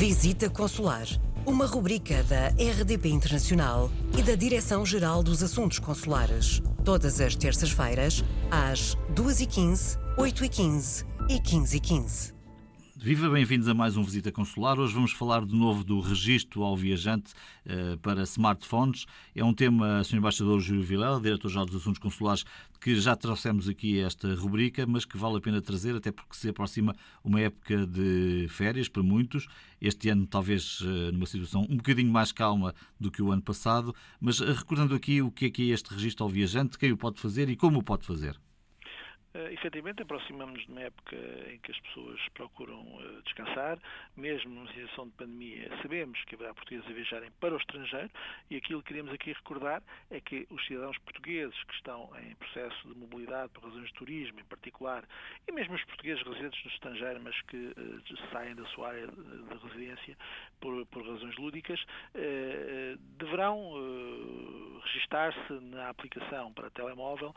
Visita Consular, uma rubrica da RDP Internacional e da Direção-Geral dos Assuntos Consulares. Todas as terças-feiras, às 2h15, 8h15 e 15h15. Viva, bem-vindos a mais um Visita Consular. Hoje vamos falar de novo do registro ao viajante uh, para smartphones. É um tema, Sr. Embaixador Júlio Vilela, Diretor-Geral dos Assuntos Consulares, que já trouxemos aqui esta rubrica, mas que vale a pena trazer, até porque se aproxima uma época de férias para muitos. Este ano, talvez, uh, numa situação um bocadinho mais calma do que o ano passado. Mas uh, recordando aqui o que é que é este registro ao viajante, quem o pode fazer e como o pode fazer. Uh, efetivamente, aproximamos de uma época em que as pessoas procuram uh, descansar, mesmo numa situação de pandemia, sabemos que haverá portugueses a viajarem para o estrangeiro e aquilo que queremos aqui recordar é que os cidadãos portugueses que estão em processo de mobilidade por razões de turismo em particular, e mesmo os portugueses residentes no estrangeiro, mas que uh, saem da sua área de, de residência por, por, razões lúdicas, deverão registar-se na aplicação para telemóvel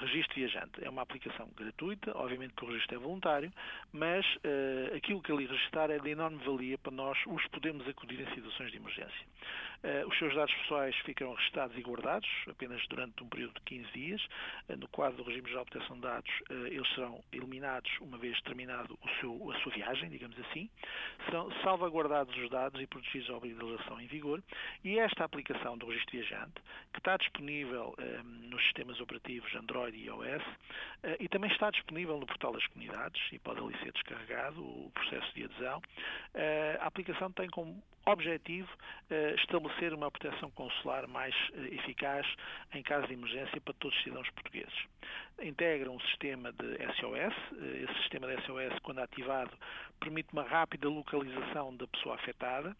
Registro Viajante. É uma aplicação aplicação gratuita, obviamente que o registro é voluntário, mas uh, aquilo que ali registrar é de enorme valia para nós os podemos acudir em situações de emergência. Uh, os seus dados pessoais ficam registados e guardados apenas durante um período de 15 dias. Uh, no quadro do regime geral de proteção de dados, eles serão eliminados uma vez terminado o seu, a sua viagem, digamos assim. Serão salvaguardados os dados e protegidos à obrigação em vigor. E esta aplicação do registro viajante, que está disponível nos sistemas operativos Android e iOS, e também está disponível no portal das comunidades e pode ali ser descarregado o processo de adesão. Eh, a aplicação tem como objetivo eh, estabelecer uma proteção consular mais eficaz em caso de emergência para todos os cidadãos portugueses. Integra um sistema de SOS. Esse sistema de SOS, quando ativado, permite uma rápida localização da pessoa afetada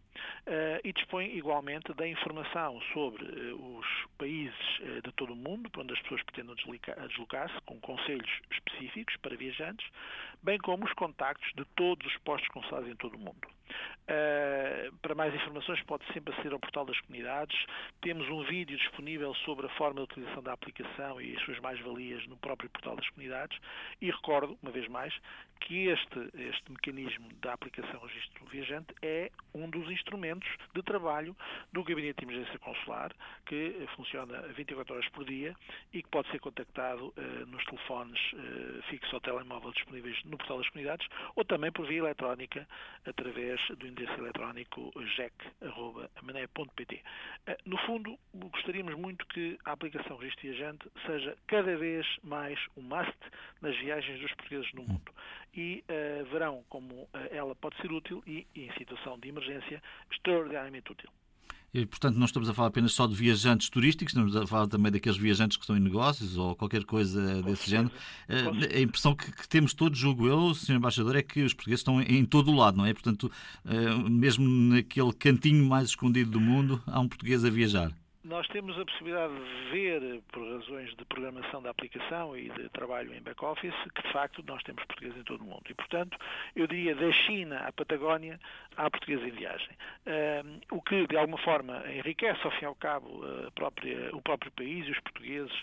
e dispõe igualmente da informação sobre os países de todo o mundo, para onde as pessoas pretendam deslocar-se, com conselhos específicos para viajantes, bem como os contactos de todos os postos consulares em todo o mundo. Uh, para mais informações pode sempre aceder ao portal das comunidades. Temos um vídeo disponível sobre a forma de utilização da aplicação e as suas mais-valias no próprio portal das comunidades. E recordo, uma vez mais, que este, este mecanismo da aplicação Registro Viajante é um dos instrumentos de trabalho do Gabinete de Emergência Consular, que funciona 24 horas por dia e que pode ser contactado uh, nos telefones uh, fixos ou telemóvel disponíveis no portal das comunidades ou também por via eletrónica através do endereço eletrónico jec.mané.pt. Eh, no fundo, gostaríamos muito que a aplicação Registro Viajante seja cada vez mais um must nas viagens dos portugueses no mundo. E uh, verão como uh, ela pode ser útil e, em situação de emergência, extraordinariamente útil. E, portanto, não estamos a falar apenas só de viajantes turísticos, estamos a falar também daqueles viajantes que estão em negócios ou qualquer coisa desse género. Eh, a impressão que, que, temos todos, julgo eu, Sr. Embaixador, é que os portugueses estão em todo o lado, não é? Portanto, eh, mesmo naquele cantinho mais escondido do mundo, há um português a viajar. Nós temos a possibilidade de ver, por razões de programação da aplicação e de trabalho em back-office, que de facto nós temos portugueses em todo o mundo. E, portanto, eu diria da China à Patagónia, há portugueses em viagem. O que, de alguma forma, enriquece, ao fim e ao cabo, própria, o próprio país e os portugueses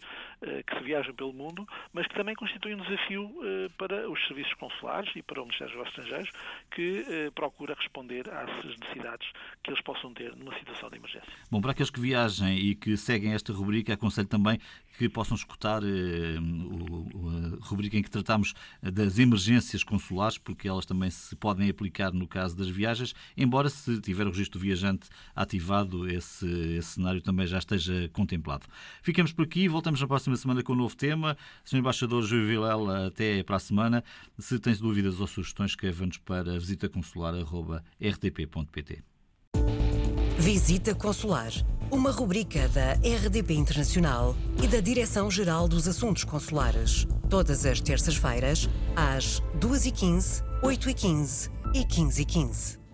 que se viajam pelo mundo, mas que também constitui um desafio uh, para os serviços consulares e para o Ministério dos Estrangeiros, que uh, procura responder às necessidades que eles possam ter numa situação de emergência. Bom, para aqueles que viajam e que seguem esta rubrica, aconselho também que possam escutar eh, a rubrica em que tratamos das emergências consulares, porque elas também se podem aplicar no caso das viagens, embora se tiver o registro viajante ativado, esse, esse cenário também já esteja contemplado. Ficamos por aqui, voltamos na próxima semana com um novo tema. Sr. Embaixador Júlio Vilela, até para a semana. Se tens dúvidas ou sugestões, escreva-nos para visitaconsular.rtp.pt. Visita Consular, uma rubrica da RDP Internacional e da Direção-Geral dos Assuntos Consulares. Todas as terças-feiras, às 2h15, 8h15 e 15h15.